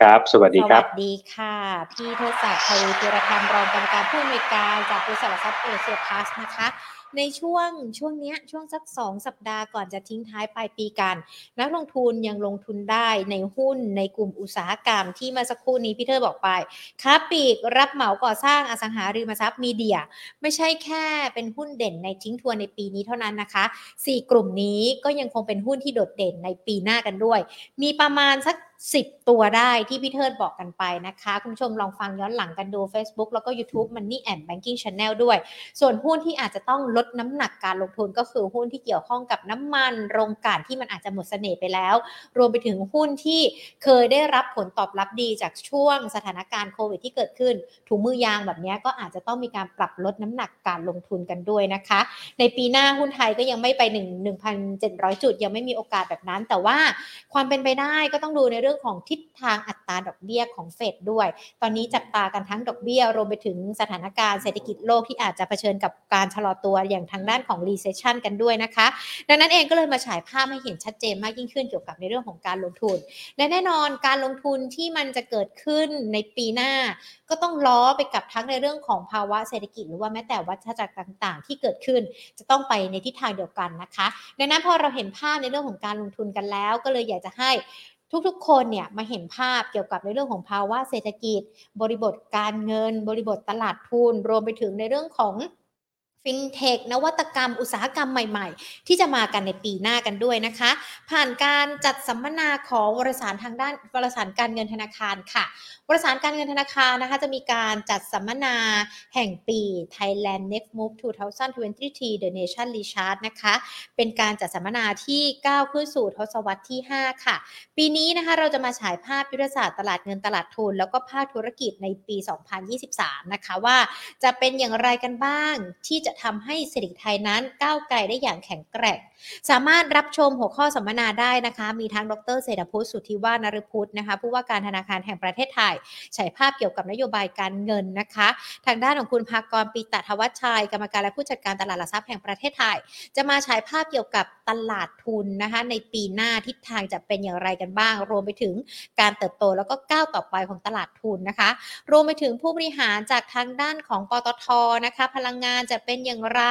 ครับ สวัสดีครับ สวัสดีค่ะ พี่เทิดศักดิ์ทวีธีระธรรมรองกรรมการผู้อำนวยการจากบริษัทหลักทรัพย์เอเซียพลัสนะคะ ในช่วงช่วงนี้ช่วงสัก 2 สัปดาห์ก่อนจะทิ้งท้ายปลายปีกัน นักลงทุนยังลงทุนได้ในหุ้นในกลุ่มอุตสาหกรรมที่มาสักครู่นี้พี่เทิดบอกไปค้าปลีกรับเหมาก่อสร้างอสังหาริมทรัพย์ media ไม่ใช่แค่เป็นหุ้นเด่นในทิ้งทวนในปีนี้เท่านั้นนะคะ 4 กลุ่มนี้ก็ยังคงเป็นหุ้นที่โดดเด่นในปีหน้ากันด้วย มีประมาณสัก10 ตัวได้ที่พี่เทิดบอกกันไปนะคะ คุณผู้ชมลองฟังย้อนหลังกันดู Facebook แล้วก็ YouTube Money and Banking Channel ด้วย ส่วนหุ้นที่อาจจะต้องลดน้ำหนักการลงทุนก็คือหุ้นที่เกี่ยวข้องกับน้ำมันโรงกลั่นที่มันอาจจะหมดเสน่ห์ไปแล้ว รวมไปถึงหุ้นที่เคยได้รับผลตอบรับดีจากช่วงสถานการณ์โควิดที่เกิดขึ้น ถุงมือยางแบบนี้ก็อาจจะต้องมีการปรับลดน้ำหนักการลงทุนกันด้วยนะคะ ในปีหน้าหุ้นไทยก็ยังไม่ไป1 1,700 จุด ยังไม่มีโอกาสแบบนั้น แต่ว่าความเป็นไปได้ก็ต้องดูในรื่องของทิศทางอัตราดอกเบี้ยของเฟดด้วย ตอนนี้จับตากันทั้งดอกเบี้ยรวมไปถึงสถานการณ์เศรษฐกิจโลกที่อาจจะเผชิญกับการชะลอตัวอย่างทางด้านของ recession กันด้วยนะคะ ดังนั้นเองก็เลยมาฉายภาพให้เห็นชัดเจนมากยิ่งขึ้นเกี่ยวกับในเรื่องของการลงทุน และแน่นอนการลงทุนที่มันจะเกิดขึ้นในปีหน้า ก็ต้องล้อไปกับทั้งในเรื่องของภาวะเศรษฐกิจ หรือว่าแม้แต่วัฏจักรต่างๆ ที่เกิดขึ้น จะต้องไปในทิศทางเดียวกันนะคะ ดังนั้นพอเราเห็นภาพในเรื่องของการลงทุนกันแล้ว ก็เลยอยากจะให้ ทุกๆ คนเนี่ยมาเห็นภาพเกี่ยวกับในเรื่องของภาวะเศรษฐกิจ บริบทการเงิน บริบทตลาดทุน รวมไปถึงในเรื่องของฟินเทคนวัตกรรม อุตสาหกรรมใหม่ๆ ที่จะมากันในปีหน้ากันด้วยนะคะ ผ่านการจัดสัมมนาของวารสารทางด้านวารสารการเงินธนาคารค่ะบริษัทการเงินธนาคารนะคะจะมีการจัดสัมมนาแห่งปี Thailand Next Move 2023 The Nation Recharge นะคะเป็นการจัดสัมมนาที่ก้าวขึ้นสู่ทศวรรษที่ 5 ค่ะ ปีนี้นะคะเราจะมาฉายภาพยุทธศาสตร์ตลาดเงินตลาดทุน แล้วก็ภาคธุรกิจในปี 2023 นะคะว่าจะเป็นอย่างไรกันบ้างที่จะทำให้เศรษฐกิจไทยนั้นก้าวไกลได้อย่างแข็งแกร่ง สามารถรับชมหัวข้อสัมมนาได้นะคะ มีทั้งดรเศรษฐพุทธสุทธิวานรพุทธนะคะผู้ว่าการธนาคารแห่งประเทศไทยฉายภาพเกี่ยวกับนโยบายการเงินนะคะ ทางด้านของคุณภากรปีตะทวัชชัย กรรมการและผู้จัดการตลาดหลักทรัพย์แห่งประเทศไทย จะมาฉายภาพเกี่ยวกับตลาดทุนนะคะ ในปีหน้าทิศทางจะเป็นอย่างไรกันบ้าง รวมไปถึงการเติบโตแล้วก็ก้าวต่อไปของตลาดทุนนะคะ รวมไปถึงผู้บริหารจากทางด้านของปตทนะคะ พลังงานจะเป็นอย่างไร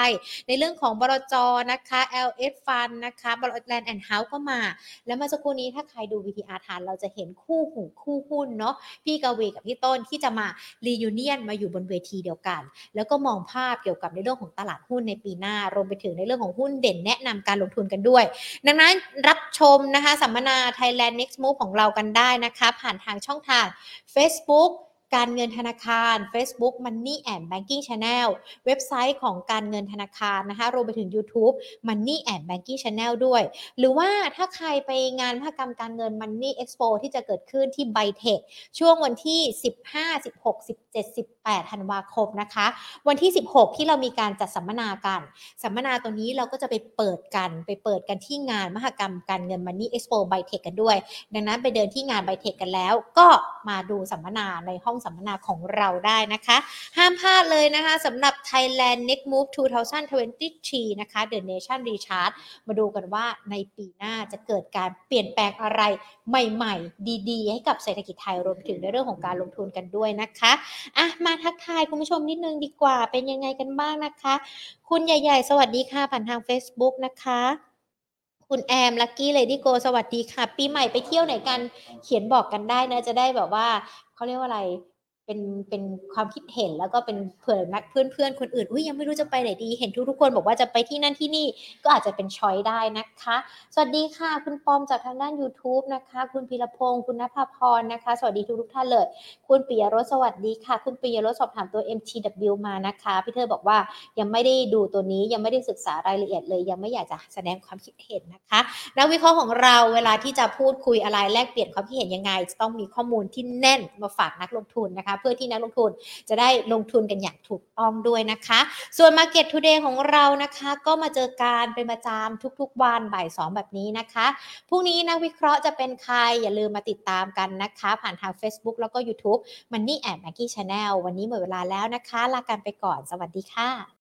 ในเรื่องของบลจนะคะ LS Fund นะคะบลแลนด์แอนด์เฮาส์ก็มา แล้วเมื่อสักครู่นี้ถ้าใครดู VTR ทานเราจะเห็นคู่หูคู่หุ้นเนาะพี่พี่กวีกับพี่ต้นที่จะมา reunion มาอยู่บนเวทีเดียวกัน แล้วก็มองภาพเกี่ยวกับในเรื่องของตลาดหุ้นในปีหน้ารวมไปถึงในเรื่องของหุ้นเด่นแนะนำการลงทุนกันด้วย ดังนั้นรับชมนะคะสัมมนา Thailand Next Move ของเรากันได้นะคะ ผ่านทางช่องทาง Facebook การเงินธนาคาร Facebook Money and Banking Channel เว็บไซต์ของการเงินธนาคารนะคะรวมไปถึง YouTube Money and Banking Channel ด้วย หรือว่าถ้าใครไปงานมหกรรมการเงิน Money Expo ที่จะเกิดขึ้นที่ไบเทคช่วงวันที่ 15 16 17 18ธันวาคมนะคะ วันที่ 16 ที่เรามีการจัดสัมมนากัน สัมมนาตัวนี้เราก็จะไปเปิดกันไปเปิดกันที่งานมหกรรมการเงิน Money Expo ไบเทคกันด้วย ดังนั้นไปเดินที่งานไบเทคกันแล้ว ก็มาดูสัมมนาในห้องสัมมนาของเราได้นะคะ ห้ามพลาดเลยนะคะสำหรับ Thailand Next Move 2023 นะคะ The Nation Recharge มาดูกันว่าในปีหน้าจะเกิดการเปลี่ยนแปลงอะไรใหม่ ๆ ดีๆ ให้กับเศรษฐกิจไทยรวมถึงในเรื่องของการลงทุนกันด้วยนะคะอะมาทักทายคุณผู้ชมนิดนึงดีกว่าเป็นยังไงกันบ้างนะคะ คุณใหญ่ ๆ สวัสดีค่ะผ่านทาง Facebook นะคะ คุณ I'm Lucky Lady Go สวัสดีค่ะ ปีใหม่ไปเที่ยวไหนกัน เขียนบอกกันได้นะ จะได้แบบว่าเขาเรียกว่าอะไร เป็นเป็นความคิดเห็นแล้วก็เป็นเผื่อนักเพื่อนเพื่อนคนอื่นอุ้ยยังไม่รู้จะไปไหนดี เห็นทุกทุกคนบอกว่าจะไปที่นั่นที่นี่ก็อาจจะเป็น choice ได้นะคะ สวัสดีค่ะ คุณปอมจากทางด้าน YouTube นะคะ คุณพีรพงศ์คุณนภาพรนะคะ สวัสดีทุกทุกท่านเลย คุณปิยรสสวัสดีค่ะ คุณปิยรสสอบถามตัว MTW มานะคะพี่เทิดบอกว่ายังไม่ได้ดูตัวนี้ยังไม่ได้ศึกษารายละเอียดเลย ยังไม่อยากจะแสดงความคิดเห็นนะคะนักวิเคราะห์ของเราเวลาที่จะพูดคุยอะไรแลกเปลี่ยนความคิดเห็นยังไงจะต้องมีข้อมูลที่แน่นมาฝากนักลงทุนนะคะเพื่อที่นักลงทุนจะได้ลงทุนกันอย่างถูกต้องด้วยนะคะ ส่วน Market Today ของเรานะคะ ก็มาเจอการเป็นประจำทุกๆ วันบ่ายสองแบบนี้นะคะพรุ่งนี้นักวิเคราะห์จะเป็นใครอย่าลืมมาติดตามกันนะคะ ผ่านทาง Facebook แล้วก็ YouTube Money and Maggie Channel วันนี้หมดเวลาแล้วนะคะ ลากันไปก่อนสวัสดีค่ะ